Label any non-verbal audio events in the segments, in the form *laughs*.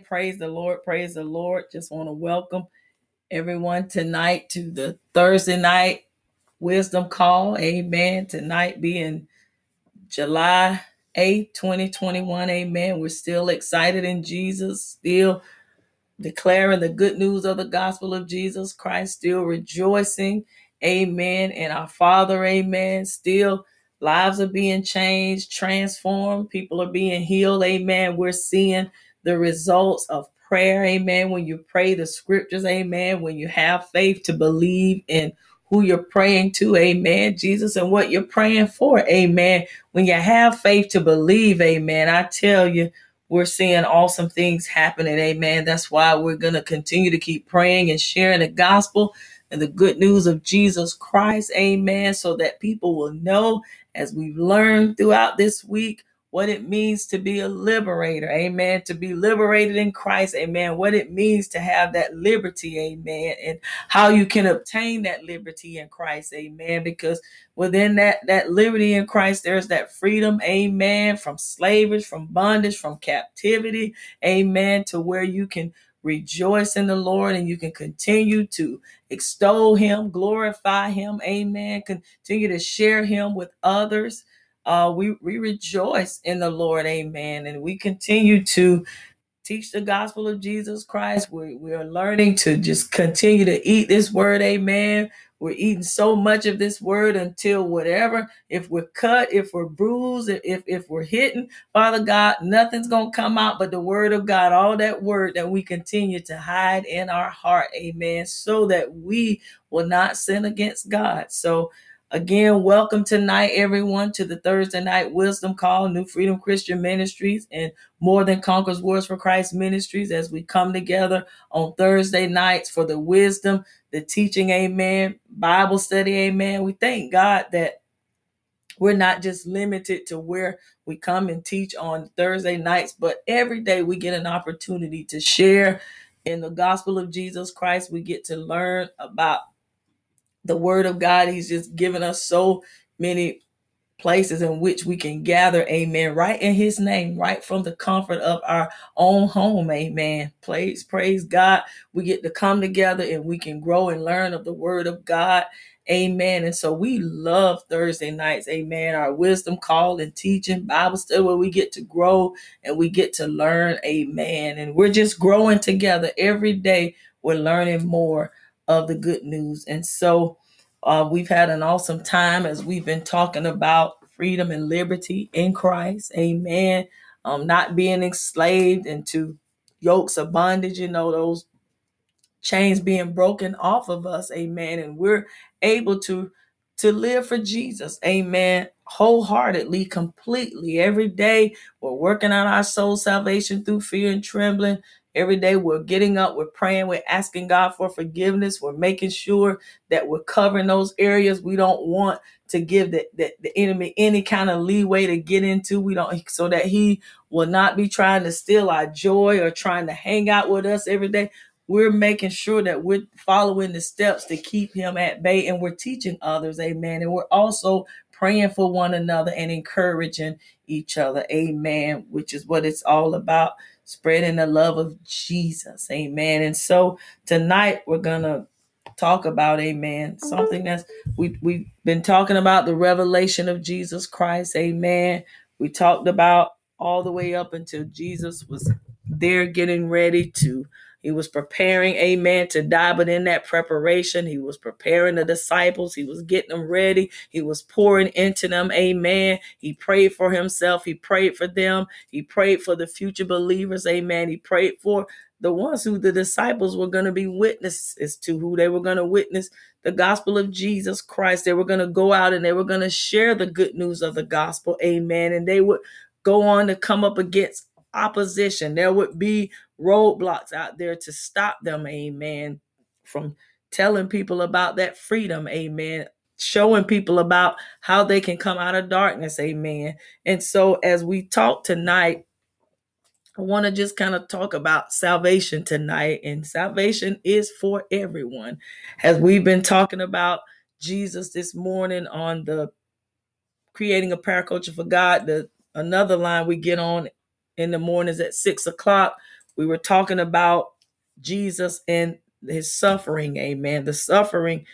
Praise the Lord. Praise the Lord. Just want to welcome everyone tonight to the Thursday night wisdom call. Amen. Tonight being July 8th, 2021. Amen. We're still excited in Jesus, still declaring the good news of the gospel of Jesus Christ, still rejoicing. Amen. And our Father, amen. Still lives are being changed, transformed, people are being healed. Amen. We're seeing the results of prayer. Amen. When you pray the scriptures, amen. When you have faith to believe in who you're praying to, amen. Jesus and what you're praying for, amen. When you have faith to believe, amen. I tell you, we're seeing awesome things happening. Amen. That's why we're going to continue to keep praying and sharing the gospel and the good news of Jesus Christ. Amen. So that people will know as we've learned throughout this week what it means to be a liberator. Amen. To be liberated in Christ. Amen. What it means to have that liberty. Amen. And how you can obtain that liberty in Christ. Amen. Because within that, that liberty in Christ, there's that freedom. Amen. From slavery, from bondage, from captivity. Amen. To where you can rejoice in the Lord and you can continue to extol him, glorify him. Amen. Continue to share him with others uh, we, we rejoice in the Lord, amen. And we continue to teach the gospel of Jesus Christ. We, we are learning to just continue to eat this word, amen. We're eating so much of this word until whatever, if we're cut, if we're bruised, if, if we're hitting, Father God, nothing's going to come out but the word of God, all that word that we continue to hide in our heart, amen, so that we will not sin against God. So, Again, welcome tonight, everyone, to the Thursday night wisdom call, New Freedom Christian Ministries and More Than Conquers Wars for Christ Ministries as we come together on Thursday nights for the wisdom, the teaching, amen, Bible study, amen. We thank God that we're not just limited to where we come and teach on Thursday nights, but every day we get an opportunity to share in the gospel of Jesus Christ. We get to learn about the word of God. He's just given us so many places in which we can gather, amen, right in his name, right from the comfort of our own home, amen. Praise, praise God. We get to come together and we can grow and learn of the word of God. Amen. And so we love Thursday nights. Amen. Our wisdom call and teaching Bible study where we get to grow and we get to learn. Amen. And we're just growing together every day. We're learning more of the good news. And so uh, we've had an awesome time as we've been talking about freedom and liberty in Christ. Amen. Um, not being enslaved into yokes of bondage, you know, those chains being broken off of us. Amen. And we're able to to live for Jesus. Amen. Wholeheartedly, completely. Every day we're working on our soul salvation through fear and trembling. Every day we're getting up, we're praying, we're asking God for forgiveness, we're making sure that we're covering those areas we don't want to give the, the, the enemy any kind of leeway to get into. We don't so that he will not be trying to steal our joy or trying to hang out with us every day. We're making sure that we're following the steps to keep him at bay and we're teaching others, amen. And we're also praying for one another and encouraging each other, amen, which is what it's all about spreading the love of Jesus. Amen. And so tonight we're going to talk about amen mm-hmm. something that's we we've been talking about the revelation of jesus christ amen we talked about all the way up until jesus was there getting ready to he was preparing, amen, to die. But in that preparation, he was preparing the disciples. He was getting them ready. He was pouring into them, amen. He prayed for himself. He prayed for them. He prayed for the future believers, amen. He prayed for the ones who the disciples were going to be witnesses to, who they were going to witness the gospel of Jesus Christ. They were going to go out and they were going to share the good news of the gospel, amen. And they would go on to come up against opposition. There would be roadblocks out there to stop them, amen, from telling people about that freedom, amen, showing people about how they can come out of darkness, amen. And so as we talk tonight, I want to just kind of talk about salvation tonight, and salvation is for everyone. As we've been talking about Jesus this morning on the creating a prayer culture for God, the another line we get on in the mornings at six o'clock we were talking about Jesus and his suffering, amen. The suffering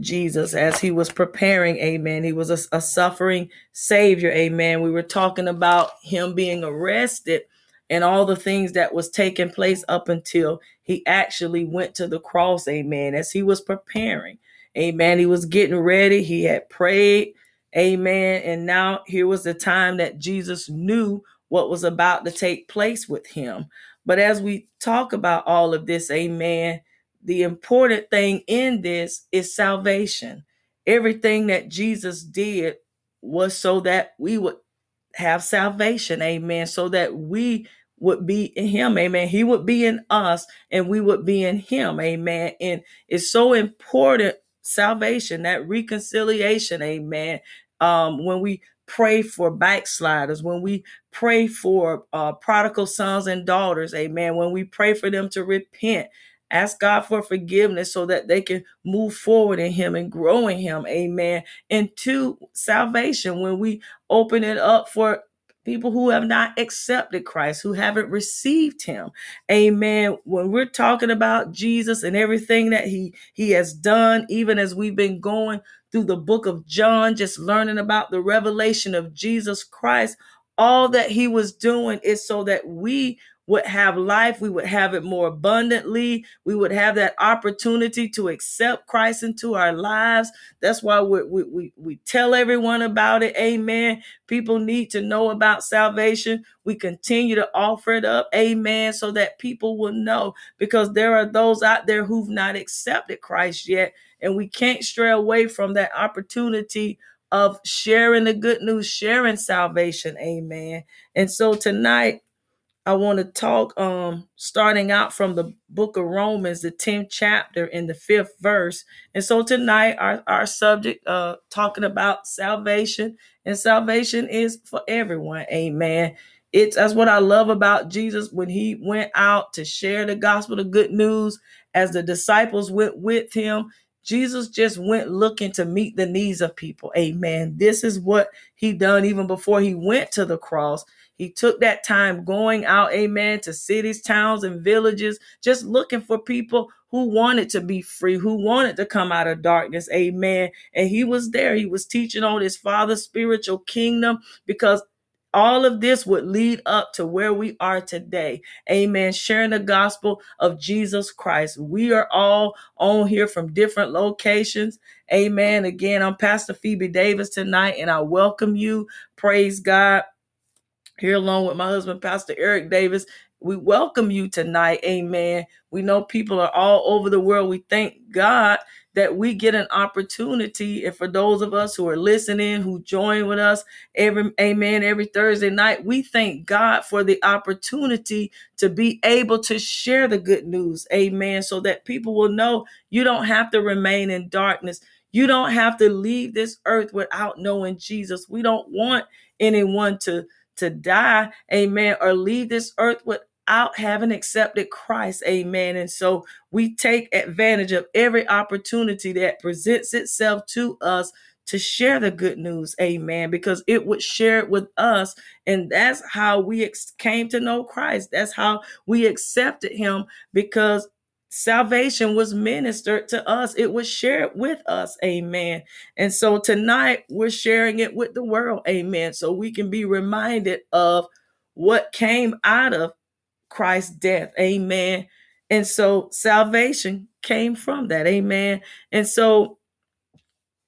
Jesus as he was preparing, amen. He was a, a, suffering savior, amen. We were talking about him being arrested and all the things that was taking place up until he actually went to the cross, amen. As he was preparing, amen. He was getting ready, he had prayed, amen. And now here was the time that Jesus knew what was about to take place with him. But as we talk about all of this, amen, the important thing in this is salvation. Everything that Jesus did was so that we would have salvation. Amen. So that we would be in him. Amen. He would be in us and we would be in him. Amen. And it's so important salvation, that reconciliation. Amen. Um, when we pray for backsliders, when we pray for uh, prodigal sons and daughters, amen, when we pray for them to repent, Ask God for forgiveness so that they can move forward in Him and grow in Him. Amen. Into salvation when we open it up for people who have not accepted Christ, who haven't received him. Amen. When we're talking about Jesus and everything that he he has done, even as we've been going through the book of John, just learning about the revelation of Jesus Christ, all that he was doing is so that we would have life, we would have it more abundantly. We would have that opportunity to accept Christ into our lives. That's why we, we, we, tell everyone about it. Amen. People need to know about salvation. We continue to offer it up. Amen. So that people will know because there are those out there who've not accepted Christ yet. And we can't stray away from that opportunity of sharing the good news, sharing salvation. Amen. And so tonight, I want to talk um starting out from the book of Romans, the 10th chapter in the fifth verse. And so tonight our, our subject uh talking about salvation, and salvation is for everyone. Amen. It's that's what I love about Jesus when he went out to share the gospel, the good news, as the disciples went with him. Jesus just went looking to meet the needs of people. Amen. This is what he done even before he went to the cross. He took that time going out, amen, to cities, towns, and villages, just looking for people who wanted to be free, who wanted to come out of darkness, amen. And he was there. He was teaching on his father's spiritual kingdom because all of this would lead up to where we are today. Amen. Sharing the gospel of Jesus Christ. We are all on here from different locations. Amen. Again, I'm Pastor Phoebe Davis tonight, and I welcome you. Praise God here along with my husband, Pastor Eric Davis. We welcome you tonight. Amen. We know people are all over the world. We thank God that we get an opportunity. And for those of us who are listening, who join with us every amen every Thursday night, we thank God for the opportunity to be able to share the good news. Amen. So that people will know you don't have to remain in darkness. You don't have to leave this earth without knowing Jesus. We don't want anyone to to die, amen, or leave this earth without having accepted Christ, amen. And so we take advantage of every opportunity that presents itself to us to share the good news, amen, because it would share it with us. And that's how we ex- came to know Christ. That's how we accepted him because salvation was ministered to us. It was shared with us. Amen. And so tonight we're sharing it with the world. Amen. So we can be reminded of what came out of Christ's death. Amen. And so salvation came from that. Amen. And so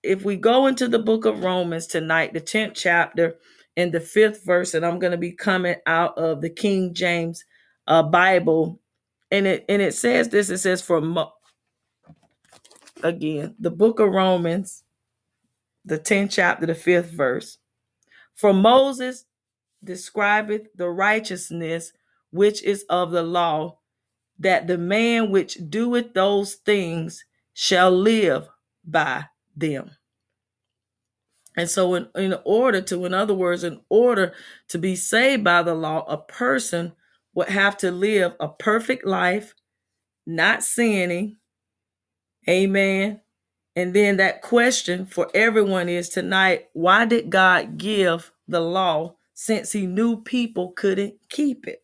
if we go into the book of Romans tonight, the 10th chapter and the fifth verse, and I'm going to be coming out of the King James uh, Bible and it and it says this it says for Mo- again the book of romans the 10th chapter the 5th verse for moses describeth the righteousness which is of the law that the man which doeth those things shall live by them and so in, in order to in other words in order to be saved by the law a person would have to live a perfect life, not sinning. Amen. And then that question for everyone is tonight why did God give the law since he knew people couldn't keep it?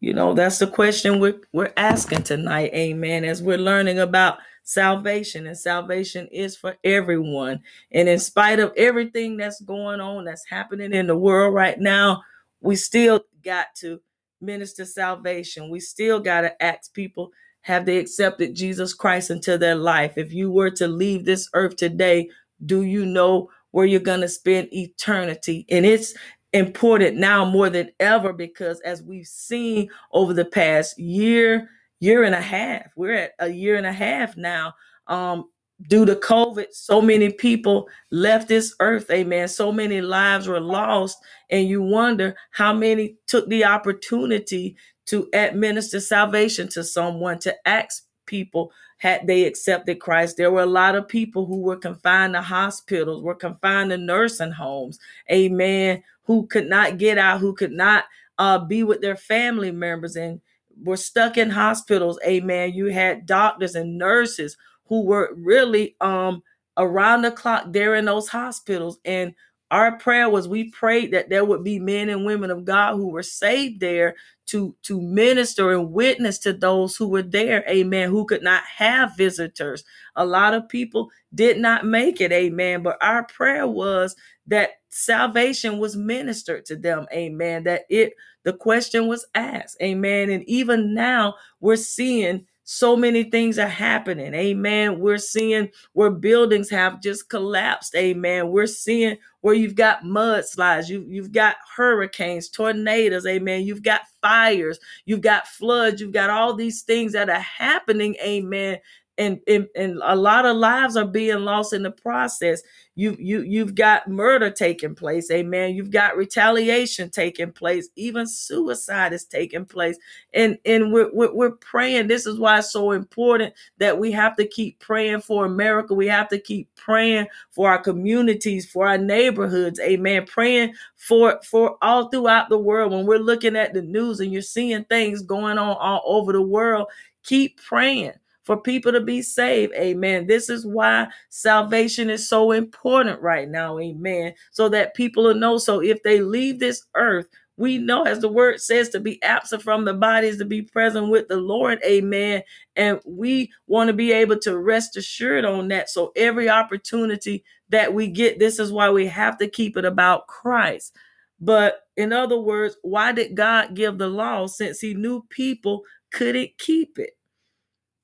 You know, that's the question we're, we're asking tonight. Amen. As we're learning about salvation, and salvation is for everyone. And in spite of everything that's going on, that's happening in the world right now, we still got to minister salvation. We still got to ask people have they accepted Jesus Christ into their life? If you were to leave this earth today, do you know where you're going to spend eternity? And it's important now more than ever because as we've seen over the past year, year and a half, we're at a year and a half now. Um, due to COVID, so many people left this earth. Amen. So many lives were lost. And you wonder how many took the opportunity to administer salvation to someone, to ask people had they accepted Christ. There were a lot of people who were confined to hospitals, were confined to nursing homes. Amen. Who could not get out, who could not uh, be with their family members and were stuck in hospitals. Amen. You had doctors and nurses who were really um around the clock there in those hospitals. And our prayer was we prayed that there would be men and women of God who were saved there to to minister and witness to those who were there. Amen. Who could not have visitors. A lot of people did not make it. Amen. But our prayer was that salvation was ministered to them amen that it the question was asked amen and even now we're seeing so many things are happening. Amen. We're seeing where buildings have just collapsed. Amen. We're seeing where you've got mudslides, you, you've got hurricanes, tornadoes. Amen. You've got fires, you've got floods, you've got all these things that are happening. Amen. And, and, and a lot of lives are being lost in the process. You you you've got murder taking place, amen. You've got retaliation taking place, even suicide is taking place, and and we're, we're we're praying. This is why it's so important that we have to keep praying for America. We have to keep praying for our communities, for our neighborhoods, amen. Praying for for all throughout the world. When we're looking at the news and you're seeing things going on all over the world, keep praying for people to be saved. Amen. This is why salvation is so important right now. Amen. So that people will know. So if they leave this earth, we know, as the word says, to be absent from the bodies, to be present with the Lord. Amen. And we want to be able to rest assured on that. So every opportunity that we get, this is why we have to keep it about Christ. But in other words, why did God give the law since he knew people couldn't keep it?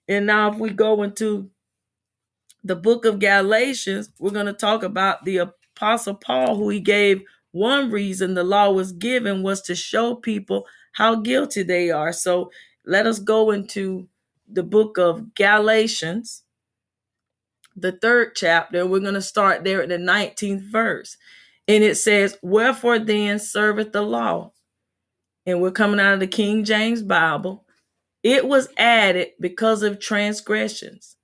And now, if we go into the book of Galatians, we're going to talk about the Apostle Paul, who he gave one reason the law was given was to show people how guilty they are. So let us go into the book of Galatians, the third chapter. We're going to start there at the 19th verse. And it says, Wherefore then serveth the law? And we're coming out of the King James Bible. It was added because of transgressions.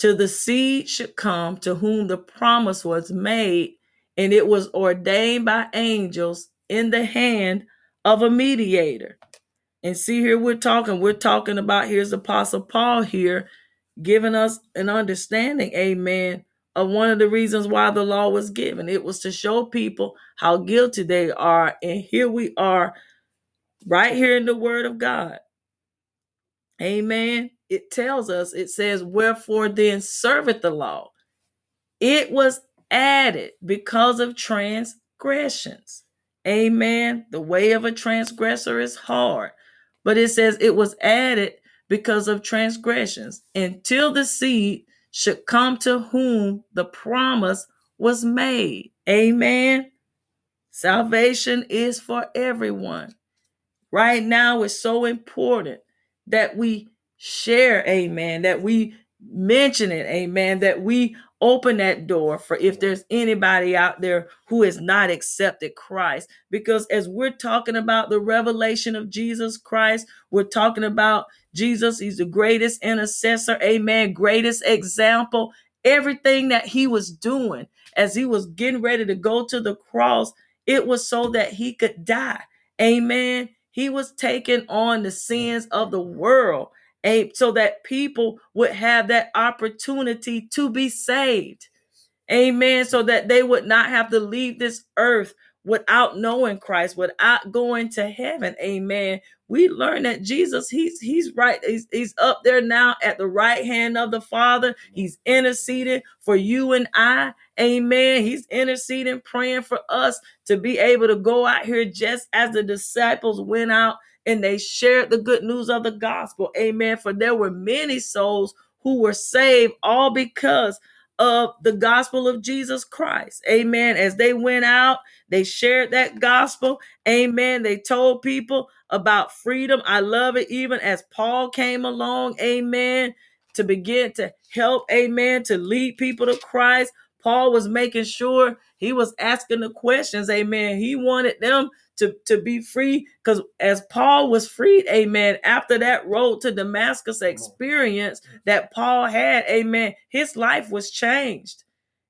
To the seed should come to whom the promise was made, and it was ordained by angels in the hand of a mediator. And see, here we're talking, we're talking about here's Apostle Paul here giving us an understanding, amen, of one of the reasons why the law was given. It was to show people how guilty they are. And here we are, right here in the Word of God. Amen. It tells us, it says, Wherefore then serveth the law? It was added because of transgressions. Amen. The way of a transgressor is hard, but it says it was added because of transgressions until the seed should come to whom the promise was made. Amen. Salvation is for everyone. Right now, it's so important that we share, amen, that we mention it, amen, that we open that door for if there's anybody out there who has not accepted Christ. Because as we're talking about the revelation of Jesus Christ, we're talking about Jesus, he's the greatest intercessor, amen, greatest example. Everything that he was doing as he was getting ready to go to the cross, it was so that he could die. Amen. He was taking on the mm. sins of the world so that people would have that opportunity to be saved. Amen. So that they would not have to leave this earth without knowing Christ, without going to heaven. Amen. We learn that Jesus, he's he's right, he's, he's up there now at the right hand of the Father. He's interceding for you and I. Amen. He's interceding, praying for us to be able to go out here just as the disciples went out and they shared the good news of the gospel. Amen. For there were many souls who were saved all because of the gospel of Jesus Christ. Amen. As they went out, they shared that gospel. Amen. They told people about freedom. I love it even as Paul came along. Amen. To begin to help, amen, to lead people to Christ. Paul was making sure he was asking the questions. Amen. He wanted them to, to be free because as Paul was freed, amen, after that road to Damascus experience that Paul had, amen, his life was changed.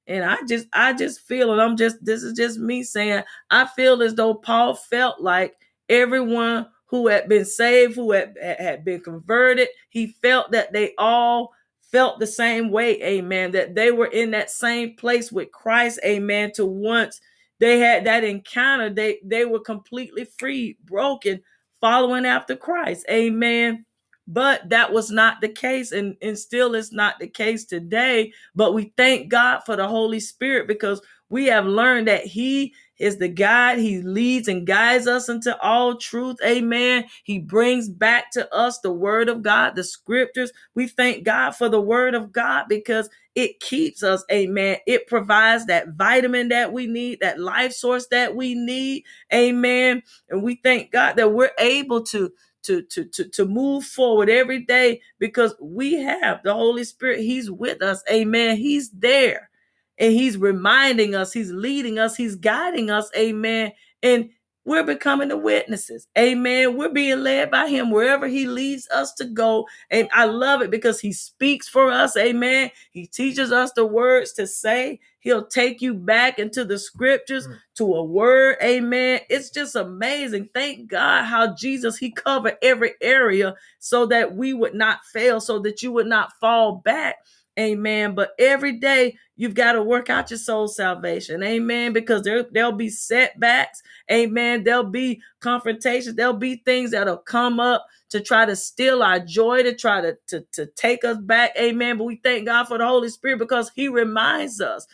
And I just, I just feel, and I'm just, this is just me saying, I feel as though Paul felt like everyone who had been saved, who had, had been converted, he felt that they all felt the same way, amen, that they were in that same place with Christ, amen, to once they had that encounter, they they were completely free, broken, following after Christ. Amen. But that was not the case, and, and still is not the case today. But we thank God for the Holy Spirit because we have learned that He is the God. He leads and guides us into all truth. Amen. He brings back to us the word of God, the scriptures. We thank God for the word of God because it keeps us. Amen. It provides that vitamin that we need, that life source that we need. Amen. And we thank God that we're able to to to to to move forward every day because we have the Holy Spirit. He's with us. Amen. He's there and he's reminding us, he's leading us, he's guiding us, amen. And we're becoming the witnesses. Amen. We're being led by him wherever he leads us to go. And I love it because he speaks for us. Amen. He teaches us the words to say. He'll take you back into the scriptures mm. to a word. Amen. It's just amazing. Thank God how Jesus, he covered every area so that we would not fail, so that you would not fall back. Amen. But every day you've got to work out your soul salvation. Amen. Because there, there'll be setbacks. Amen. There'll be confrontations. There'll be things that'll come up to try to steal our joy, to try to, to, to take us back. Amen. But we thank God for the Holy Spirit because He reminds us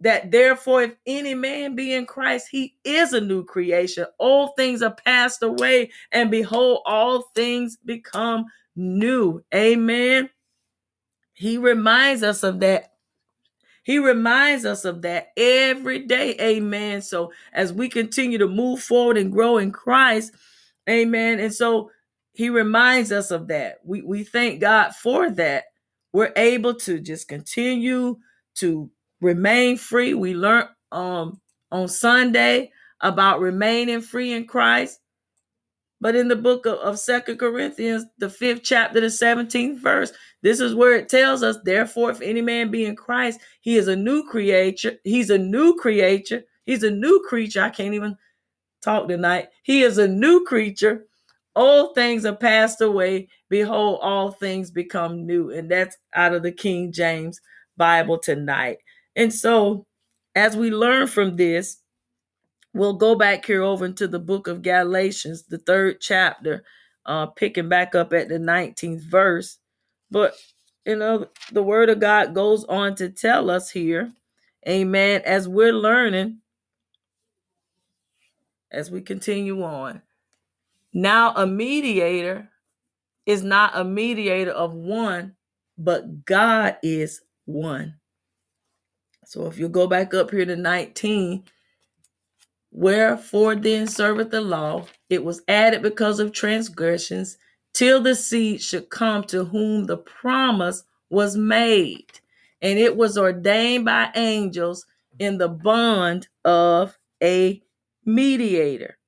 that therefore, if any man be in Christ, he is a new creation. All things are passed away, and behold, all things become new. Amen. He reminds us of that. He reminds us of that every day. Amen. So as we continue to move forward and grow in Christ, amen. And so he reminds us of that. We we thank God for that. We're able to just continue to remain free. We learned um on Sunday about remaining free in Christ. But in the book of, of Corinthians, the fifth chapter, the 17th verse, this is where it tells us, therefore, if any man be in Christ, he is a new creature. He's a new creature. He's a new creature. I can't even talk tonight. He is a new creature. All things are passed away. Behold, all things become new. And that's out of the King James Bible tonight. And so, as we learn from this, we'll go back here over into the book of Galatians, the third chapter, uh, picking back up at the 19th verse. But you know, the word of God goes on to tell us here, amen, as we're learning, as we continue on. Now, a mediator is not a mediator of one, but God is one. So if you go back up here to 19, wherefore then serveth the law, it was added because of transgressions till the seed should come to whom the promise was made. And it was ordained by angels in the bond of a mediator.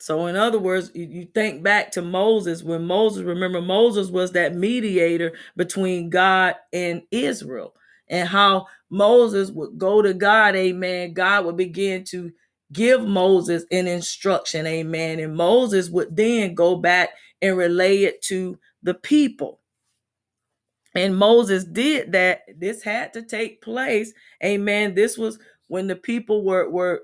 So, in other words, you think back to Moses when Moses, remember, Moses was that mediator between God and Israel, and how Moses would go to God, amen. God would begin to give Moses an instruction, amen. And Moses would then go back and relay it to the people. And Moses did that. This had to take place, amen. This was when the people were were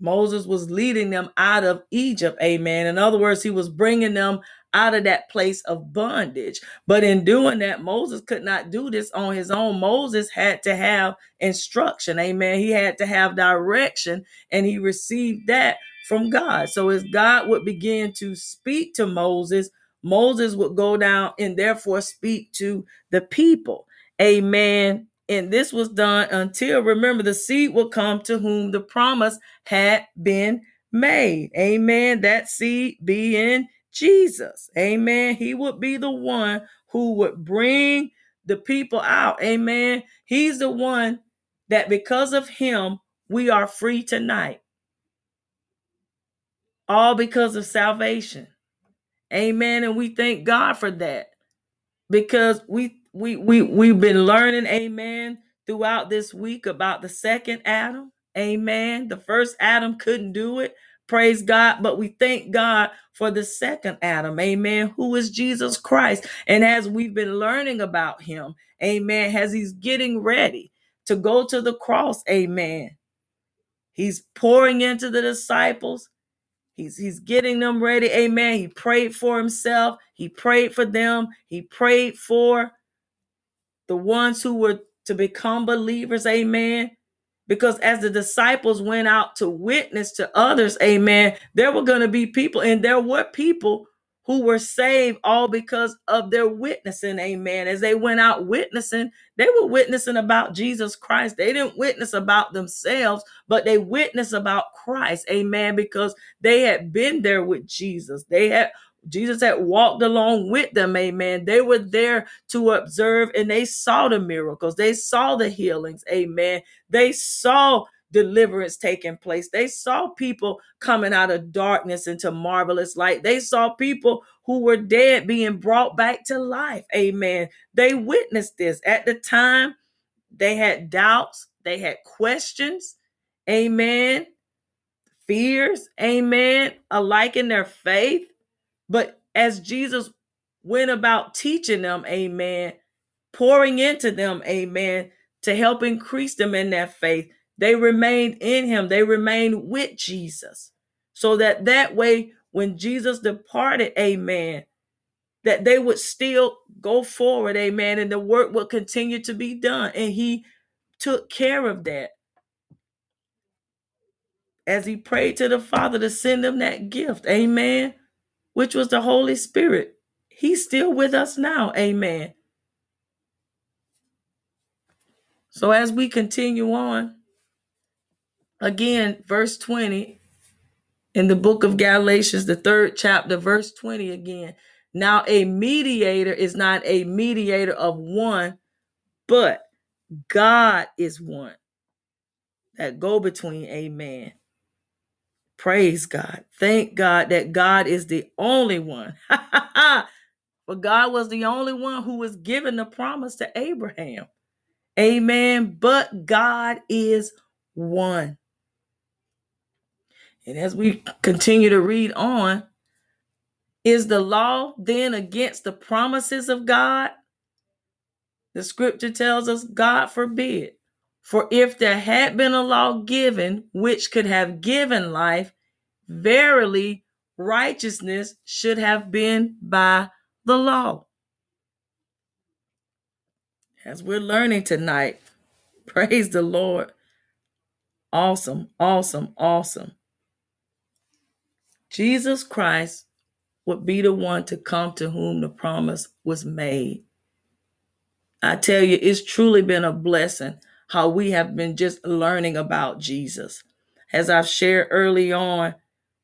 Moses was leading them out of Egypt. Amen. In other words, he was bringing them out of that place of bondage. But in doing that, Moses could not do this on his own. Moses had to have instruction. Amen. He had to have direction, and he received that from God. So as God would begin to speak to Moses, Moses would go down and therefore speak to the people. Amen. And this was done until, remember, the seed will come to whom the promise had been made. Amen. That seed being Jesus. Amen. He would be the one who would bring the people out. Amen. He's the one that because of him, we are free tonight. All because of salvation. Amen. And we thank God for that because we we we we've been learning amen throughout this week about the second Adam. Amen. The first Adam couldn't do it. Praise God. But we thank God for the second Adam. Amen. Who is Jesus Christ. And as we've been learning about him, amen, as he's getting ready to go to the cross, amen. He's pouring into the disciples. He's he's getting them ready. Amen. He prayed for himself. He prayed for them. He prayed for the ones who were to become believers. Amen. Because as the disciples went out to witness to others, amen, there were going to be people, and there were people who were saved all because of their witnessing, amen. As they went out witnessing, they were witnessing about Jesus Christ. They didn't witness about themselves, but they witnessed about Christ, amen, because they had been there with Jesus. They had Jesus had walked along with them, amen. They were there to observe and they saw the miracles, they saw the healings, amen. They saw deliverance taking place. They saw people coming out of darkness into marvelous light. They saw people who were dead being brought back to life, amen. They witnessed this at the time. They had doubts, they had questions, amen. Fears, amen, alike in their faith but as Jesus went about teaching them, amen, pouring into them, amen, to help increase them in their faith, they remained in him. They remained with Jesus. So that that way, when Jesus departed, amen, that they would still go forward, amen, and the work would continue to be done. And he took care of that as he prayed to the Father to send them that gift, amen which was the Holy Spirit. He's still with us now. Amen. So as we continue on, again, verse 20 in the book of Galatians, the third chapter, verse 20 again. Now, a mediator is not a mediator of one, but God is one. That go between, amen. Praise God. Thank God that God is the only one. *laughs* but God was the only one who was given the promise to Abraham. Amen. But God is one. And as we continue to read on, is the law then against the promises of God? The scripture tells us, God forbid. For if there had been a law given which could have given life, verily righteousness should have been by the law. As we're learning tonight, *laughs* praise the Lord. Awesome, awesome, awesome. Jesus Christ would be the one to come to whom the promise was made. I tell you, it's truly been a blessing how we have been just learning about Jesus. As I've shared early on,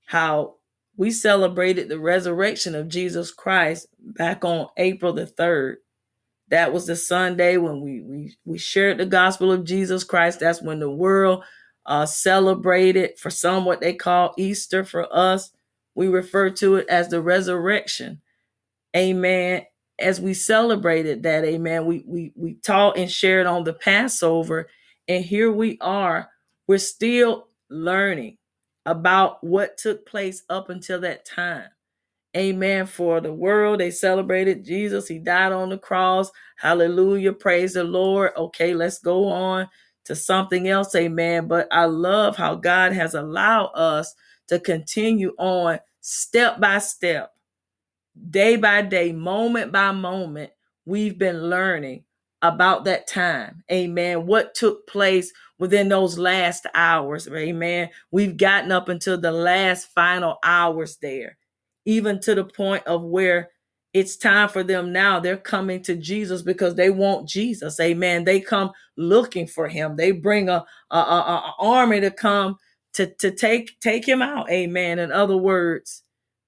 how we celebrated the resurrection of Jesus Christ back on April the 3rd. That was the Sunday when we we we shared the gospel of Jesus Christ. That's when the world uh, celebrated for some what they call Easter. For us, we refer to it as the resurrection. Amen as we celebrated that, amen, we we we taught and shared on the Passover, and here we are. We're still learning about what took place up until that time. Amen. For the world, they celebrated Jesus. He died on the cross. Hallelujah. Praise the Lord. Okay, let's go on to something else, amen. But I love how God has allowed us to continue on step by step, day by day, moment by moment. We've been learning about that time, amen. What took place within those last hours, amen. We've gotten up until the last final hours there, even to the point of where it's time for them now. They're coming to Jesus because they want Jesus. Amen. They come looking for him. They bring a, a, a, a army to come to, to take take him out. Amen. In other words,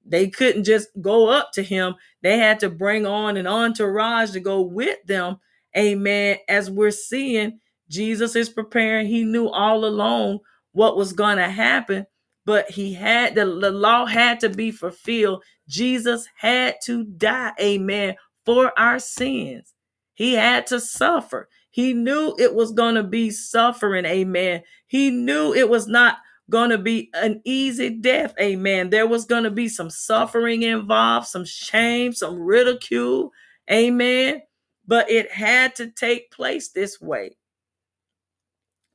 they couldn't just go up to him. They had to bring on an entourage to go with them. Amen. As we're seeing, Jesus is preparing. He knew all along what was going to happen, but he had the, the law had to be fulfilled Jesus had to die, amen, for our sins. He had to suffer. He knew it was going to be suffering, amen. He knew it was not going to be an easy death, amen. There was going to be some suffering involved, some shame, some ridicule, amen. But it had to take place this way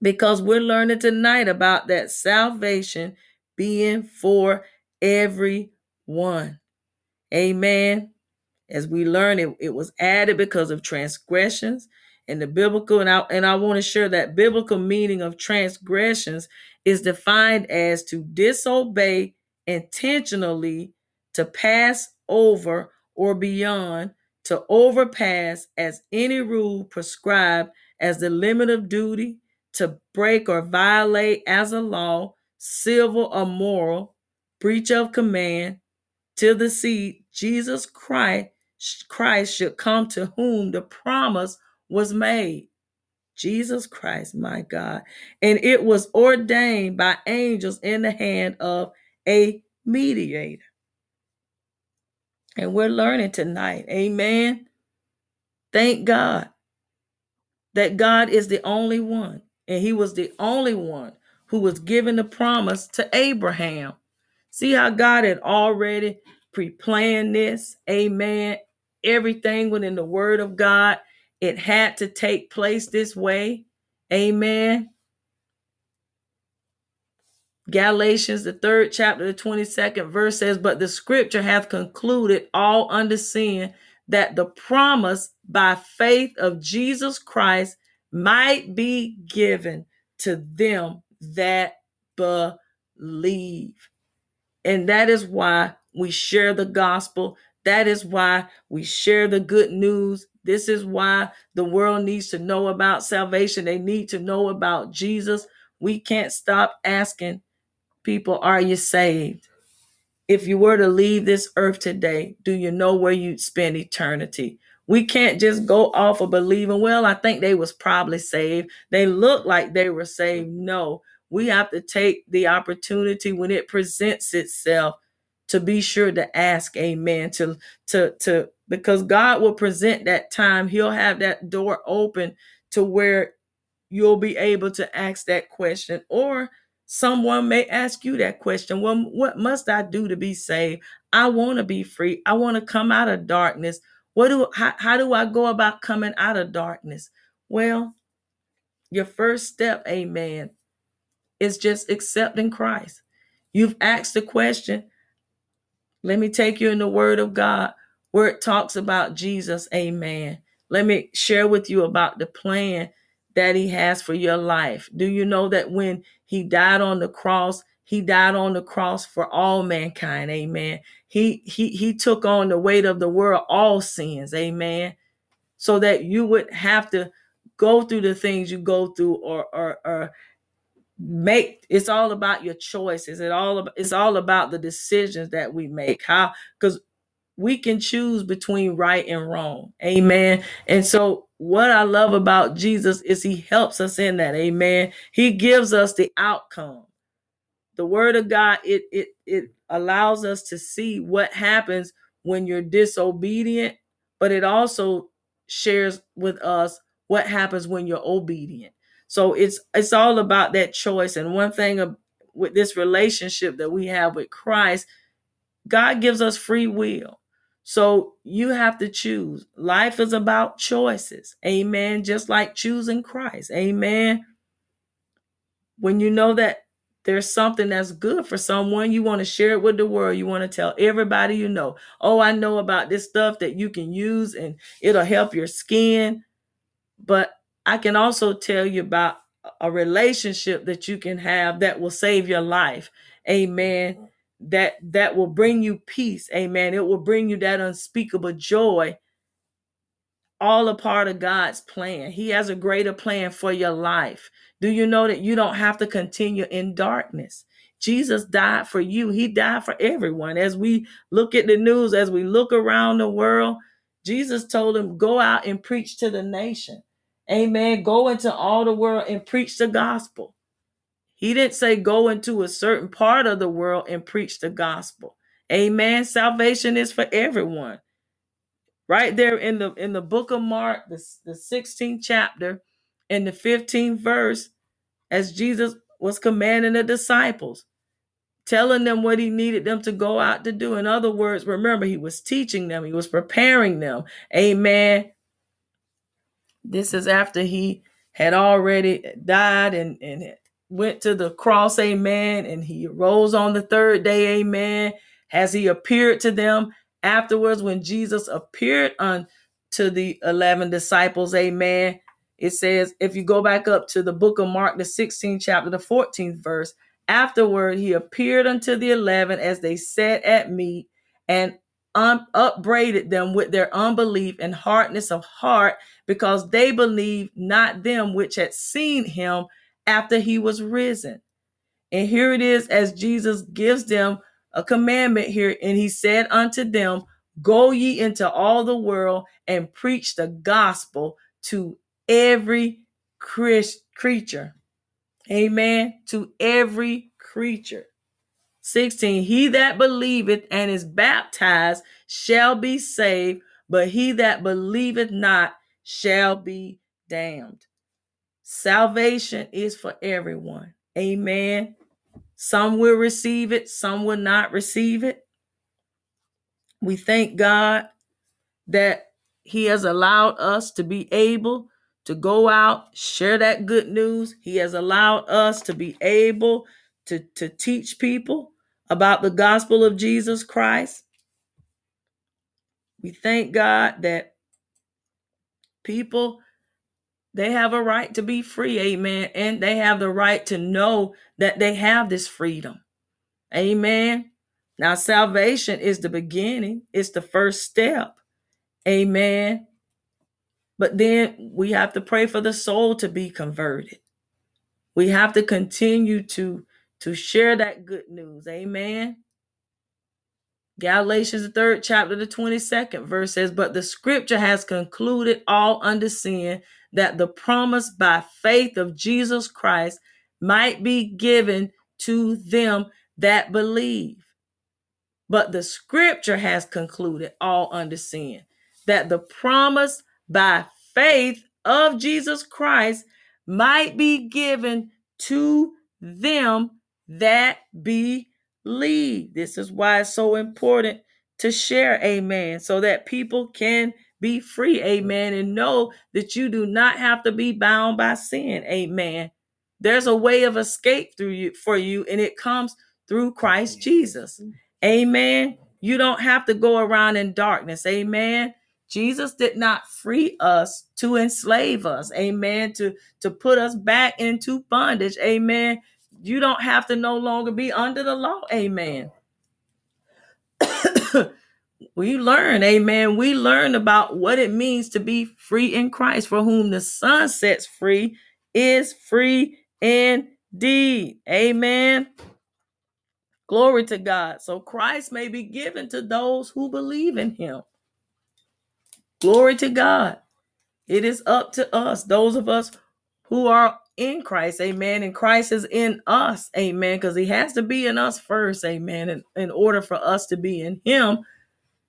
because we're learning tonight about that salvation being for everyone. Amen. As we learn, it, it was added because of transgressions and the biblical, and I and I want to share that biblical meaning of transgressions is defined as to disobey intentionally, to pass over or beyond, to overpass as any rule prescribed as the limit of duty, to break or violate as a law, civil or moral, breach of command, till the seed Jesus Christ Christ should come to whom the promise was made. Jesus Christ, my God. And it was ordained by angels in the hand of a mediator. And we're learning tonight. Amen. Thank God that God is the only one. And he was the only one who was given the promise to Abraham. See how God had already pre-planned this. Amen. Everything within the word of God, it had to take place this way. Amen. Galatians, the third chapter, the 22nd verse says, But the scripture hath concluded all under sin that the promise by faith of Jesus Christ might be given to them that believe. And that is why we share the gospel. That is why we share the good news. This is why the world needs to know about salvation. They need to know about Jesus. We can't stop asking people, Are you saved? If you were to leave this earth today, do you know where you'd spend eternity? We can't just go off of believing, well, I think they was probably saved. They look like they were saved. No, we have to take the opportunity when it presents itself to be sure to ask amen to to to because God will present that time. He'll have that door open to where you'll be able to ask that question or someone may ask you that question. Well what must I do to be saved? I want to be free. I want to come out of darkness. What do how, how do I go about coming out of darkness? Well your first step amen is just accepting Christ. You've asked the question let me take you in the Word of God where it talks about Jesus. Amen. Let me share with you about the plan that He has for your life. Do you know that when He died on the cross, He died on the cross for all mankind. Amen. He He He took on the weight of the world, all sins. Amen. So that you would have to go through the things you go through or or, or make it's all about your choices. It all about, it's all about the decisions that we make. How because we can choose between right and wrong. Amen. And so what i love about jesus is he helps us in that. Amen. He gives us the outcome. The word of god it it it allows us to see what happens when you're disobedient but it also shares with us what happens when you're obedient so it's it's all about that choice. And one thing with this relationship that we have with Christ, God gives us free will. So you have to choose. Life is about choices. Amen. Just like choosing Christ. Amen. when you know that there's something that's good for someone, you want to share it with the world. You want to tell everybody you know, oh, I know about this stuff that you can use and it'll help your skin. But I can also tell you about a relationship that you can have that will save your life. Amen. Mm-hmm. That that will bring you peace. Amen. It will bring you that unspeakable joy all a part of God's plan. He has a greater plan for your life. Do you know that you don't have to continue in darkness? Jesus died for you. He died for everyone. As we look at the news, as we look around the world, Jesus told him, Go out and preach to the nation. Amen. Go into all the world and preach the gospel. He didn't say go into a certain part of the world and preach the gospel. Amen. Salvation is for everyone right there in the in the book of mark the, the 16th chapter and the 15th verse as jesus was commanding the disciples telling them what he needed them to go out to do in other words remember he was teaching them he was preparing them amen this is after he had already died and and went to the cross amen and he rose on the third day amen. As he appeared to them? Afterwards when jesus appeared unto the 11 disciples amen it says if you go back up to the book of mark the 16th chapter the 14th verse afterward he appeared unto the 11 as they sat at meat and un- upbraided them with their unbelief and hardness of heart because they believed not them which had seen him after he was risen and here it is as Jesus gives them a commandment here. And he said unto them, Go ye into all the world and preach the gospel to every Chris- creature. Amen. To every creature. 16. He that believeth and is baptized shall be saved, but he that believeth not shall be damned. Salvation is for everyone. Amen. Some will receive it, some will not receive it. We thank God that He has allowed us to be able to go out, share that good news. He has allowed us to be able to, to teach people about the gospel of Jesus Christ. We thank God that people they have a right to be free, amen, and they have the right to know that they have this freedom. Amen. Now, salvation is the beginning, it's the first step. Amen. But then we have to pray for the soul to be converted. We have to continue to, to share that good news. Amen. Galatians, the third chapter, the 22nd verse says, But the scripture has concluded all under sin that the promise by faith of Jesus Christ might be given to them that believe. But the scripture has concluded all under sin that the promise by faith of Jesus Christ might be given to them that believe. This is why it's so important to share, amen, so that people can be free, amen, and know that you do not have to be bound by sin, amen. There's a way of escape through you for you, and it comes through Christ Jesus. Amen. You don't have to go around in darkness. Amen. Jesus did not free us to enslave us. Amen. To to put us back into bondage. Amen. You don't have to no longer be under the law. Amen. *coughs* we learn, amen. We learn about what it means to be free in Christ, for whom the Son sets free is free indeed. Amen. Glory to God. So Christ may be given to those who believe in him. Glory to God. It is up to us, those of us who are in Christ, amen. And Christ is in us, amen, because he has to be in us first, amen, in, in order for us to be in him.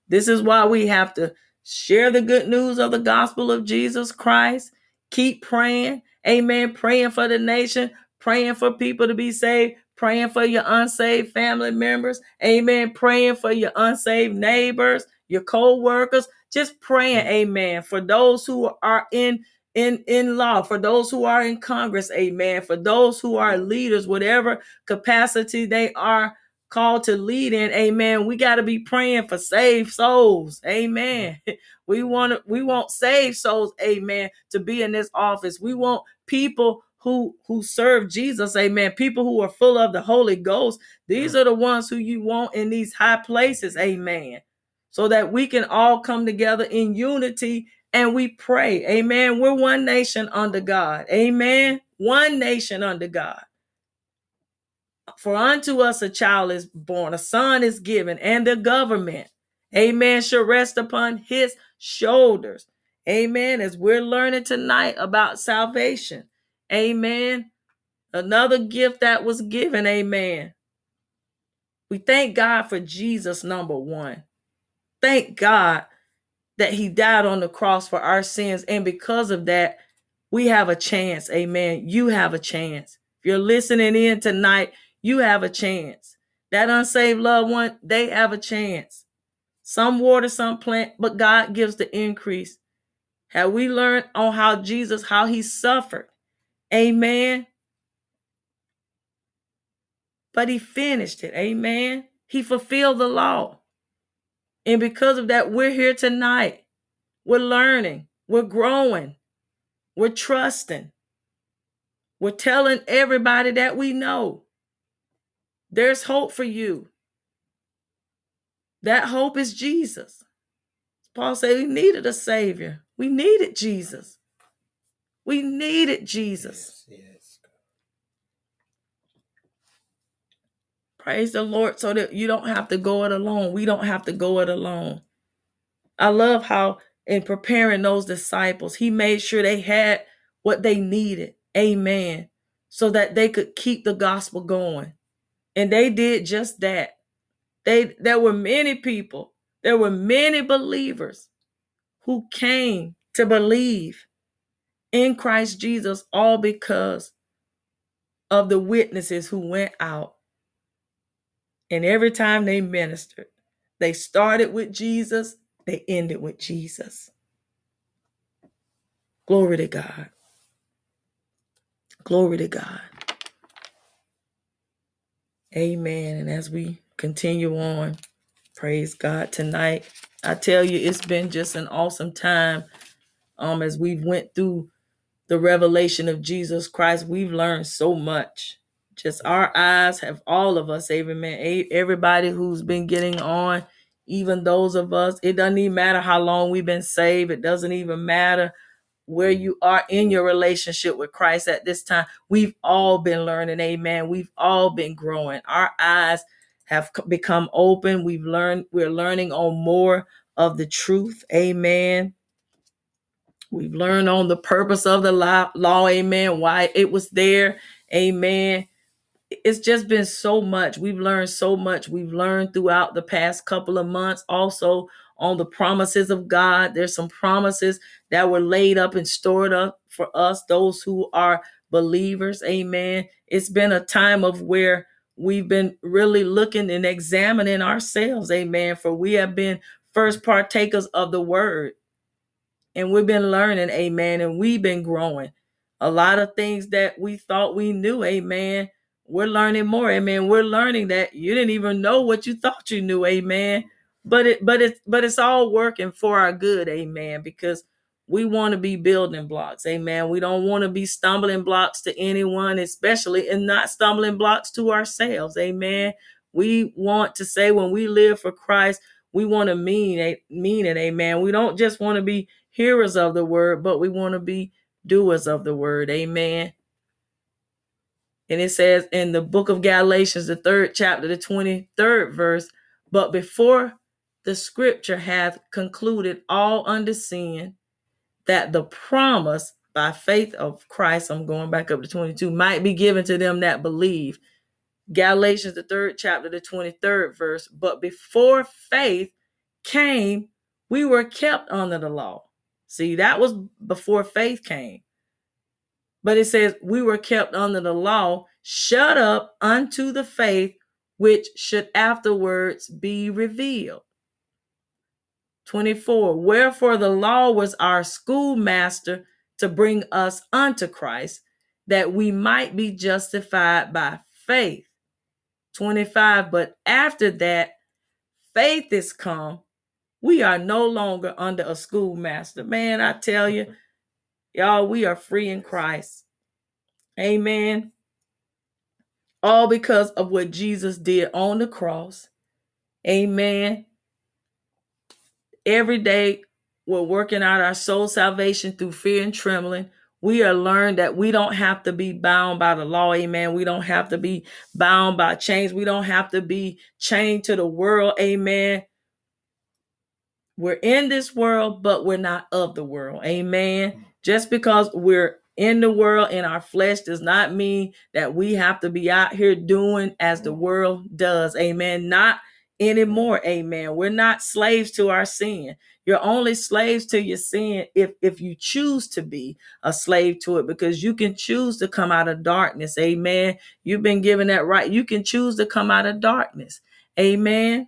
This is why we have to share the good news of the gospel of Jesus Christ. Keep praying, amen, praying for the nation, praying for people to be saved, praying for your unsaved family members, amen, praying for your unsaved neighbors, your co-workers, just praying, amen, for those who are in in in law, for those who are in Congress, amen, for those who are leaders, whatever capacity they are called to lead in, amen. We got to be praying for saved souls, amen. Mm. *laughs* We want to, we want saved souls, amen, to be in this office. We want people who who serve Jesus, amen. People who are full of the Holy Ghost. These mm. are the ones who you want in these high places, amen. So that we can all come together in unity and we pray. Amen. We're one nation under God. Amen. One nation under God. For unto us a child is born, a son is given, and the government, amen, shall rest upon his shoulders. Amen. As we're learning tonight about salvation. Amen. Another gift that was given. Amen. We thank God for Jesus, number one. Thank God that he died on the cross for our sins. And because of that, we have a chance. Amen. You have a chance. If you're listening in tonight, you have a chance. That unsaved loved one, they have a chance. Some water, some plant, but God gives the increase. Have we learned on how Jesus, how he suffered? Amen. But he finished it. Amen. He fulfilled the law. And because of that, we're here tonight. We're learning, we're growing, we're trusting, we're telling everybody that we know there's hope for you. That hope is Jesus. Paul said we needed a Savior, we needed Jesus. We needed Jesus. Yes, yes. Praise the Lord so that you don't have to go it alone. We don't have to go it alone. I love how in preparing those disciples, he made sure they had what they needed. Amen. So that they could keep the gospel going. And they did just that. They there were many people, there were many believers who came to believe in Christ Jesus all because of the witnesses who went out and every time they ministered, they started with Jesus, they ended with Jesus. Glory to God. Glory to God. Amen. And as we continue on, praise God tonight. I tell you, it's been just an awesome time. Um, as we've went through the revelation of Jesus Christ, we've learned so much just our eyes have all of us, amen. Everybody who's been getting on, even those of us, it doesn't even matter how long we've been saved. It doesn't even matter where you are in your relationship with Christ at this time. We've all been learning, amen. We've all been growing. Our eyes have become open. We've learned, we're learning on more of the truth, amen. We've learned on the purpose of the law, law amen, why it was there, amen it's just been so much. We've learned so much. We've learned throughout the past couple of months also on the promises of God. There's some promises that were laid up and stored up for us, those who are believers. Amen. It's been a time of where we've been really looking and examining ourselves. Amen. For we have been first partakers of the word and we've been learning. Amen. And we've been growing. A lot of things that we thought we knew. Amen we're learning more amen. We're learning that you didn't even know what you thought you knew amen. But it but it's but it's all working for our good amen because we want to be building blocks amen. We don't want to be stumbling blocks to anyone especially and not stumbling blocks to ourselves amen. We want to say when we live for christ we want to mean mean it amen. We don't just want to be hearers of the word but we want to be doers of the word amen and it says in the book of Galatians, the third chapter, the 23rd verse, but before the scripture hath concluded all under sin, that the promise by faith of Christ, I'm going back up to 22, might be given to them that believe. Galatians, the third chapter, the 23rd verse, but before faith came, we were kept under the law. See, that was before faith came. But it says, We were kept under the law, shut up unto the faith which should afterwards be revealed. 24. Wherefore the law was our schoolmaster to bring us unto Christ, that we might be justified by faith. 25. But after that, faith is come. We are no longer under a schoolmaster. Man, I tell you, y'all, we are free in Christ. Amen. All because of what Jesus did on the cross. Amen. Every day, we're working out our soul salvation through fear and trembling. We are learned that we don't have to be bound by the law. Amen. We don't have to be bound by chains. We don't have to be chained to the world. Amen. We're in this world, but we're not of the world. Amen. Just because we're in the world in our flesh does not mean that we have to be out here doing as the mm-hmm. world does. Amen. Not anymore. Amen. We're not slaves to our sin. You're only slaves to your sin if if you choose to be a slave to it because you can choose to come out of darkness. Amen. You've been given that right. You can choose to come out of darkness. Amen.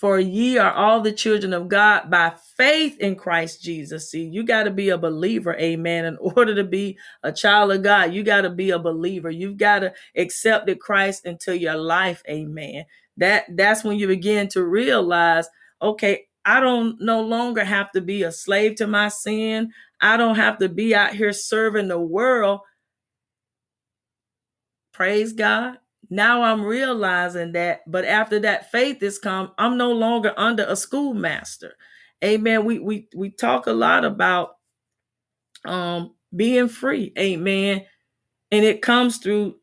For ye are all the children of God by faith in Christ Jesus. See, you got to be a believer, amen. In *laughs* order to be a child of God, you got to be a believer. You've got to accept Christ into your life, amen. That that's when you begin to realize, okay, I don't no longer have to be a slave to my sin. I don't have to be out here serving the world. Praise God. Now I'm realizing that, but after that faith has come, I'm no longer under a schoolmaster. Amen. We we we talk a lot about um being free. Amen. And it comes through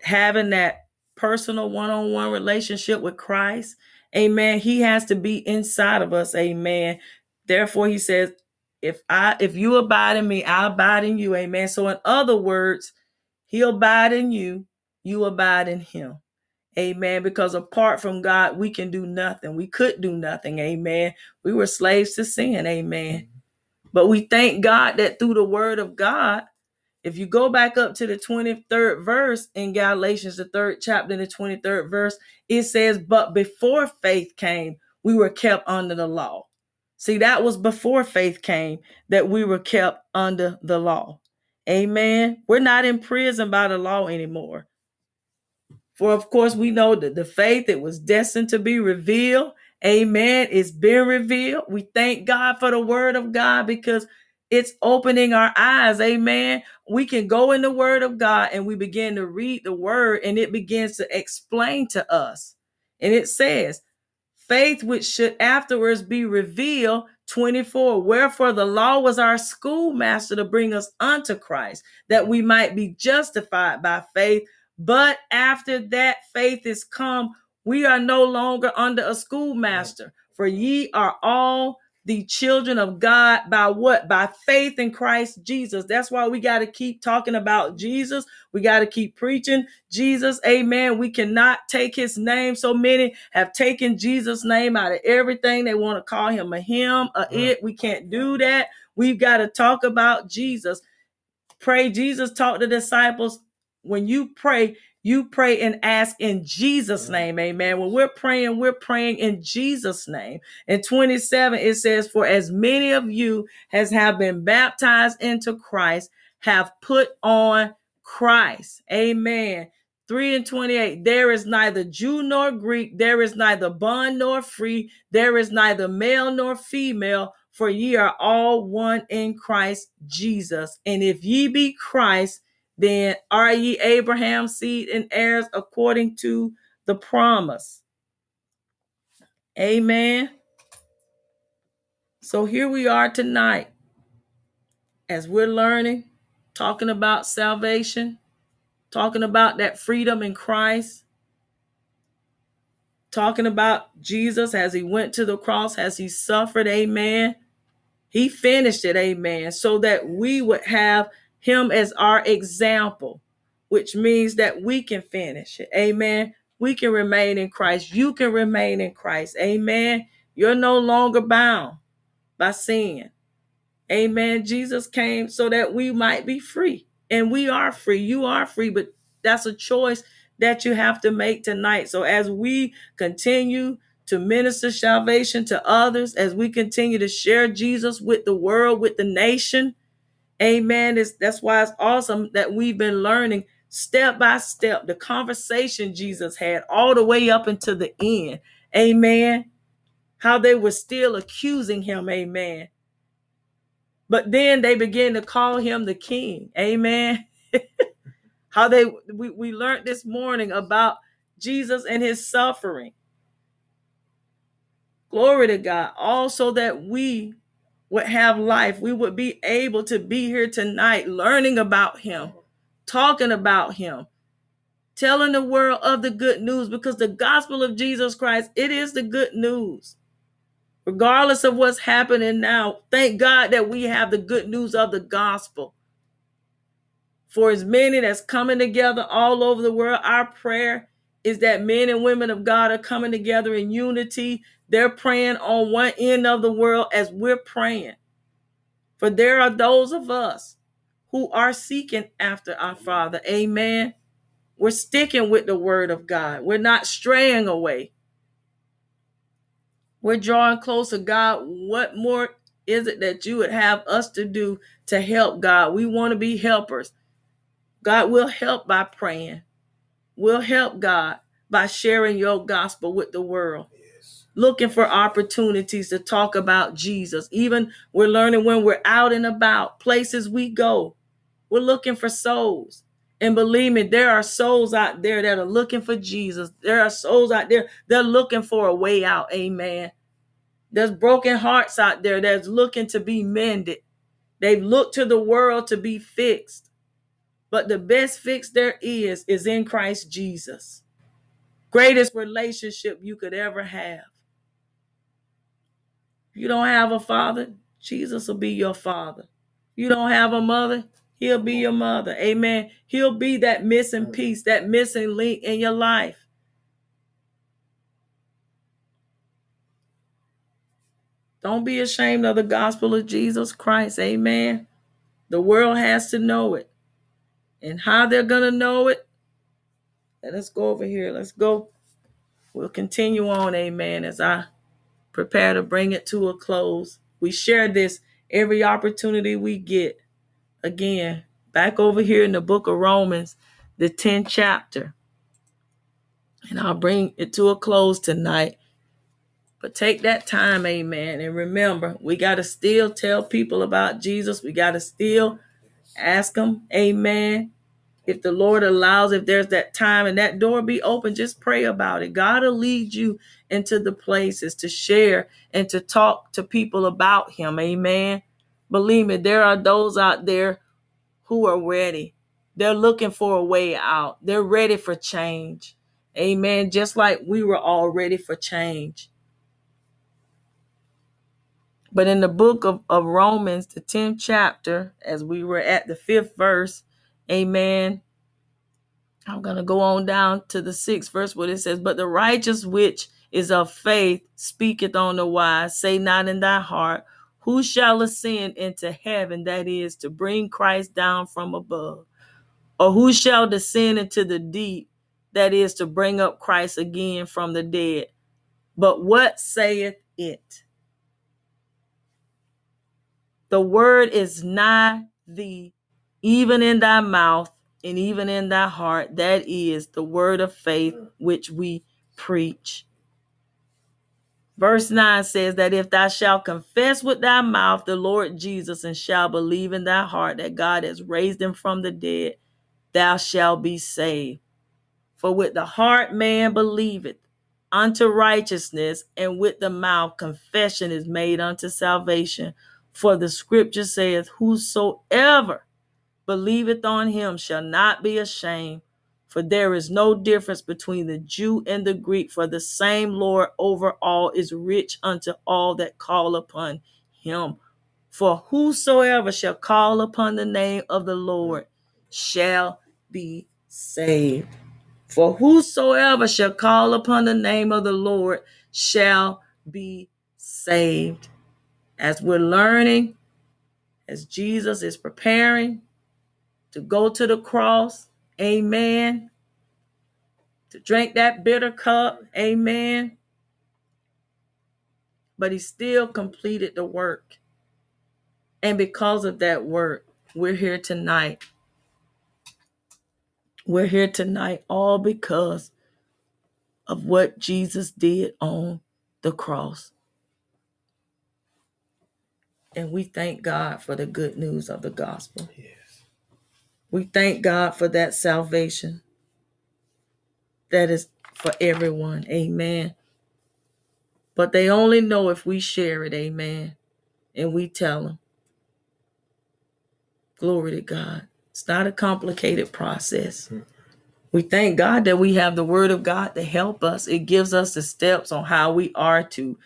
having that personal one-on-one relationship with Christ. Amen. He has to be inside of us. Amen. Therefore, he says, if I if you abide in me, I abide in you. Amen. So in other words, he abide in you you abide in him. Amen. Because apart from God, we can do nothing. We could do nothing. Amen. We were slaves to sin. Amen. Mm-hmm. But we thank God that through the word of God, if you go back up to the 23rd verse in Galatians, the third chapter, in the 23rd verse, it says, But before faith came, we were kept under the law. See, that was before faith came that we were kept under the law. Amen. We're not in prison by the law anymore. For of course, we know that the faith that was destined to be revealed, amen, is being revealed. We thank God for the word of God because it's opening our eyes, amen. We can go in the word of God and we begin to read the word and it begins to explain to us. And it says, faith which should afterwards be revealed 24 wherefore the law was our schoolmaster to bring us unto christ that we might be justified by faith but after that faith is come, we are no longer under a schoolmaster. For ye are all the children of God by what? By faith in Christ Jesus. That's why we got to keep talking about Jesus. We got to keep preaching Jesus. Amen. We cannot take his name. So many have taken Jesus' name out of everything. They want to call him a him, a mm. it. We can't do that. We've got to talk about Jesus. Pray. Jesus taught the disciples when you pray, you pray and ask in Jesus' mm. name. Amen. When we're praying, we're praying in Jesus' name. In 27, it says, For as many of you as have been baptized into Christ have put on Christ. Amen. 3 and 28 there is neither Jew nor Greek, there is neither bond nor free, there is neither male nor female, for ye are all one in Christ Jesus. And if ye be Christ, then are ye Abraham's seed and heirs according to the promise. Amen. So here we are tonight as we're learning, talking about salvation, talking about that freedom in Christ, talking about Jesus as he went to the cross, as he suffered. Amen. He finished it. Amen. So that we would have him as our example, which means that we can finish it. Amen. We can remain in Christ. You can remain in Christ. Amen. You're no longer bound by sin. Amen. Jesus came so that we might be free. And we are free. You are free, but that's a choice that you have to make tonight. So as we continue to minister salvation to others, as we continue to share Jesus with the world, with the nation, Amen. It's, that's why it's awesome that we've been learning step by step the conversation Jesus had all the way up until the end. Amen. How they were still accusing him. Amen. But then they began to call him the king. Amen. *laughs* How they we, we learned this morning about Jesus and his suffering. Glory to God. Also that we would have life. We would be able to be here tonight learning about him, talking about him, telling the world of the good news because the gospel of Jesus Christ, it is the good news. Regardless of what's happening now, thank God that we have the good news of the gospel. For as many that's coming together all over the world, our prayer is that men and women of God are coming together in unity. They're praying on one end of the world as we're praying. For there are those of us who are seeking after our Father. Amen. We're sticking with the word of God. We're not straying away. We're drawing closer. God, what more is it that you would have us to do to help God? We want to be helpers. God will help by praying. We'll help God by sharing your gospel with the world. Looking for opportunities to talk about Jesus. Even we're learning when we're out and about, places we go. We're looking for souls. And believe me, there are souls out there that are looking for Jesus. There are souls out there, they're looking for a way out. Amen. There's broken hearts out there that's looking to be mended. They've looked to the world to be fixed. But the best fix there is, is in Christ Jesus. Greatest relationship you could ever have. You don't have a father, Jesus will be your father. You don't have a mother, he'll be your mother. Amen. He'll be that missing piece, that missing link in your life. Don't be ashamed of the gospel of Jesus Christ. Amen. The world has to know it. And how they're going to know it, let us go over here. Let's go. We'll continue on. Amen. As I prepare to bring it to a close. We share this every opportunity we get. Again, back over here in the book of Romans, the 10th chapter. And I'll bring it to a close tonight. But take that time, amen. And remember, we got to still tell people about Jesus. We got to still ask them, amen. If the Lord allows, if there's that time and that door be open, just pray about it. God will lead you into the places to share and to talk to people about Him, amen. Believe me, there are those out there who are ready. They're looking for a way out. They're ready for change. Amen. Just like we were all ready for change. But in the book of, of Romans, the 10th chapter, as we were at the fifth verse, amen. I'm going to go on down to the sixth verse where it says, But the righteous which is of faith speaketh on the wise, say not in thy heart, Who shall ascend into heaven, that is, to bring Christ down from above? Or who shall descend into the deep, that is, to bring up Christ again from the dead? But what saith it? The word is nigh thee, even in thy mouth and even in thy heart. That is the word of faith which we preach. Verse 9 says that if thou shalt confess with thy mouth the Lord Jesus and shall believe in thy heart that God has raised him from the dead, thou shalt be saved. For with the heart man believeth unto righteousness, and with the mouth confession is made unto salvation. For the scripture saith, Whosoever believeth on him shall not be ashamed. For there is no difference between the Jew and the Greek, for the same Lord over all is rich unto all that call upon him. For whosoever shall call upon the name of the Lord shall be saved. For whosoever shall call upon the name of the Lord shall be saved as we're learning, as Jesus is preparing to go to the cross, amen, to drink that bitter cup, amen. But he still completed the work. And because of that work, we're here tonight. We're here tonight all because of what Jesus did on the cross. And we thank God for the good news of the gospel. Yes. We thank God for that salvation that is for everyone. Amen. But they only know if we share it. Amen. And we tell them. Glory to God. It's not a complicated process. We thank God that we have the word of God to help us. It gives us the steps on how we are to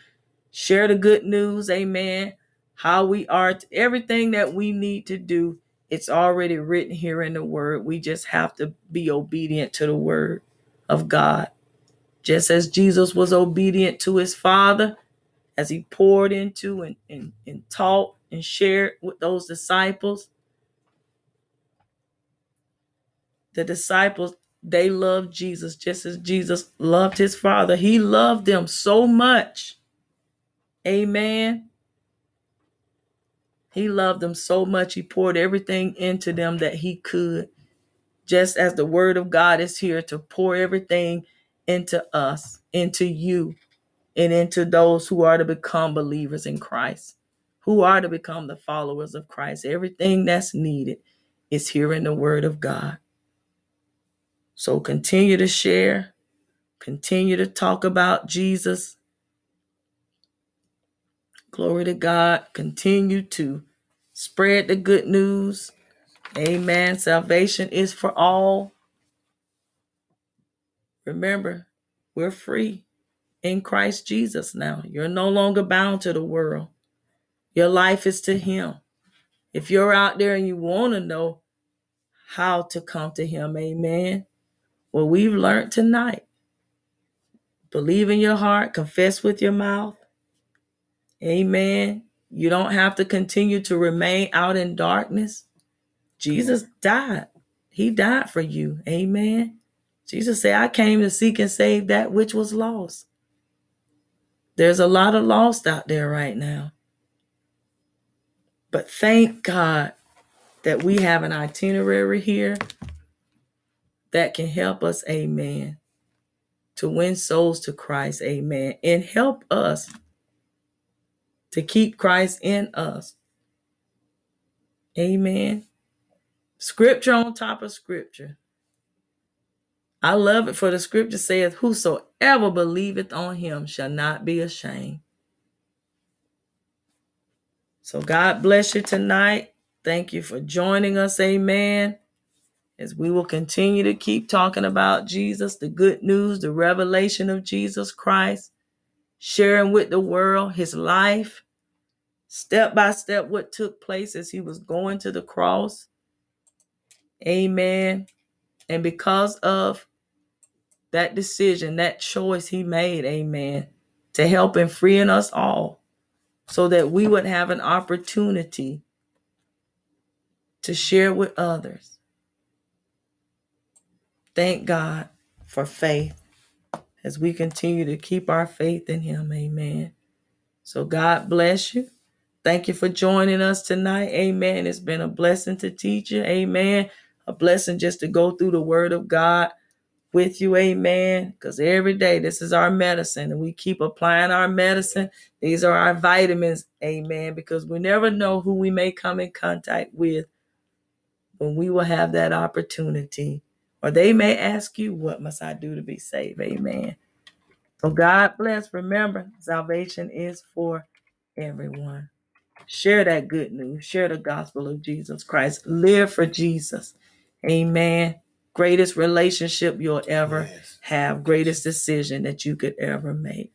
share the good news. Amen. How we are to, everything that we need to do. It's already written here in the word. We just have to be obedient to the word of God. Just as Jesus was obedient to his Father, as he poured into and, and, and taught and shared with those disciples, the disciples they loved Jesus just as Jesus loved his father. He loved them so much. Amen. He loved them so much. He poured everything into them that he could. Just as the word of God is here to pour everything into us, into you, and into those who are to become believers in Christ, who are to become the followers of Christ. Everything that's needed is here in the word of God. So continue to share, continue to talk about Jesus. Glory to God. Continue to spread the good news. Amen. Salvation is for all. Remember, we're free in Christ Jesus now. You're no longer bound to the world. Your life is to Him. If you're out there and you want to know how to come to Him, amen. Well, we've learned tonight. Believe in your heart, confess with your mouth. Amen. You don't have to continue to remain out in darkness. Jesus died. He died for you. Amen. Jesus said, I came to seek and save that which was lost. There's a lot of lost out there right now. But thank God that we have an itinerary here that can help us, amen, to win souls to Christ, amen, and help us to keep Christ in us. Amen. Scripture on top of scripture. I love it for the scripture says, Whosoever believeth on him shall not be ashamed. So God bless you tonight. Thank you for joining us. Amen. As we will continue to keep talking about Jesus, the good news, the revelation of Jesus Christ, sharing with the world his life, step by step, what took place as he was going to the cross. Amen. And because of that decision, that choice he made, amen, to help in freeing us all so that we would have an opportunity to share with others. Thank God for faith as we continue to keep our faith in him. Amen. So God bless you. Thank you for joining us tonight. Amen. It's been a blessing to teach you. Amen. A blessing just to go through the word of God with you. Amen. Because every day this is our medicine and we keep applying our medicine. These are our vitamins. Amen. Because we never know who we may come in contact with when we will have that opportunity. Or they may ask you, What must I do to be saved? Amen. So God bless. Remember, salvation is for everyone. Share that good news. Share the gospel of Jesus Christ. Live for Jesus. Amen. Greatest relationship you'll ever Yes. have. Greatest decision that you could ever make.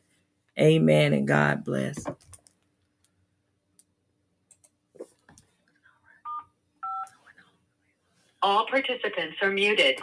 Amen. And God bless. All participants are muted.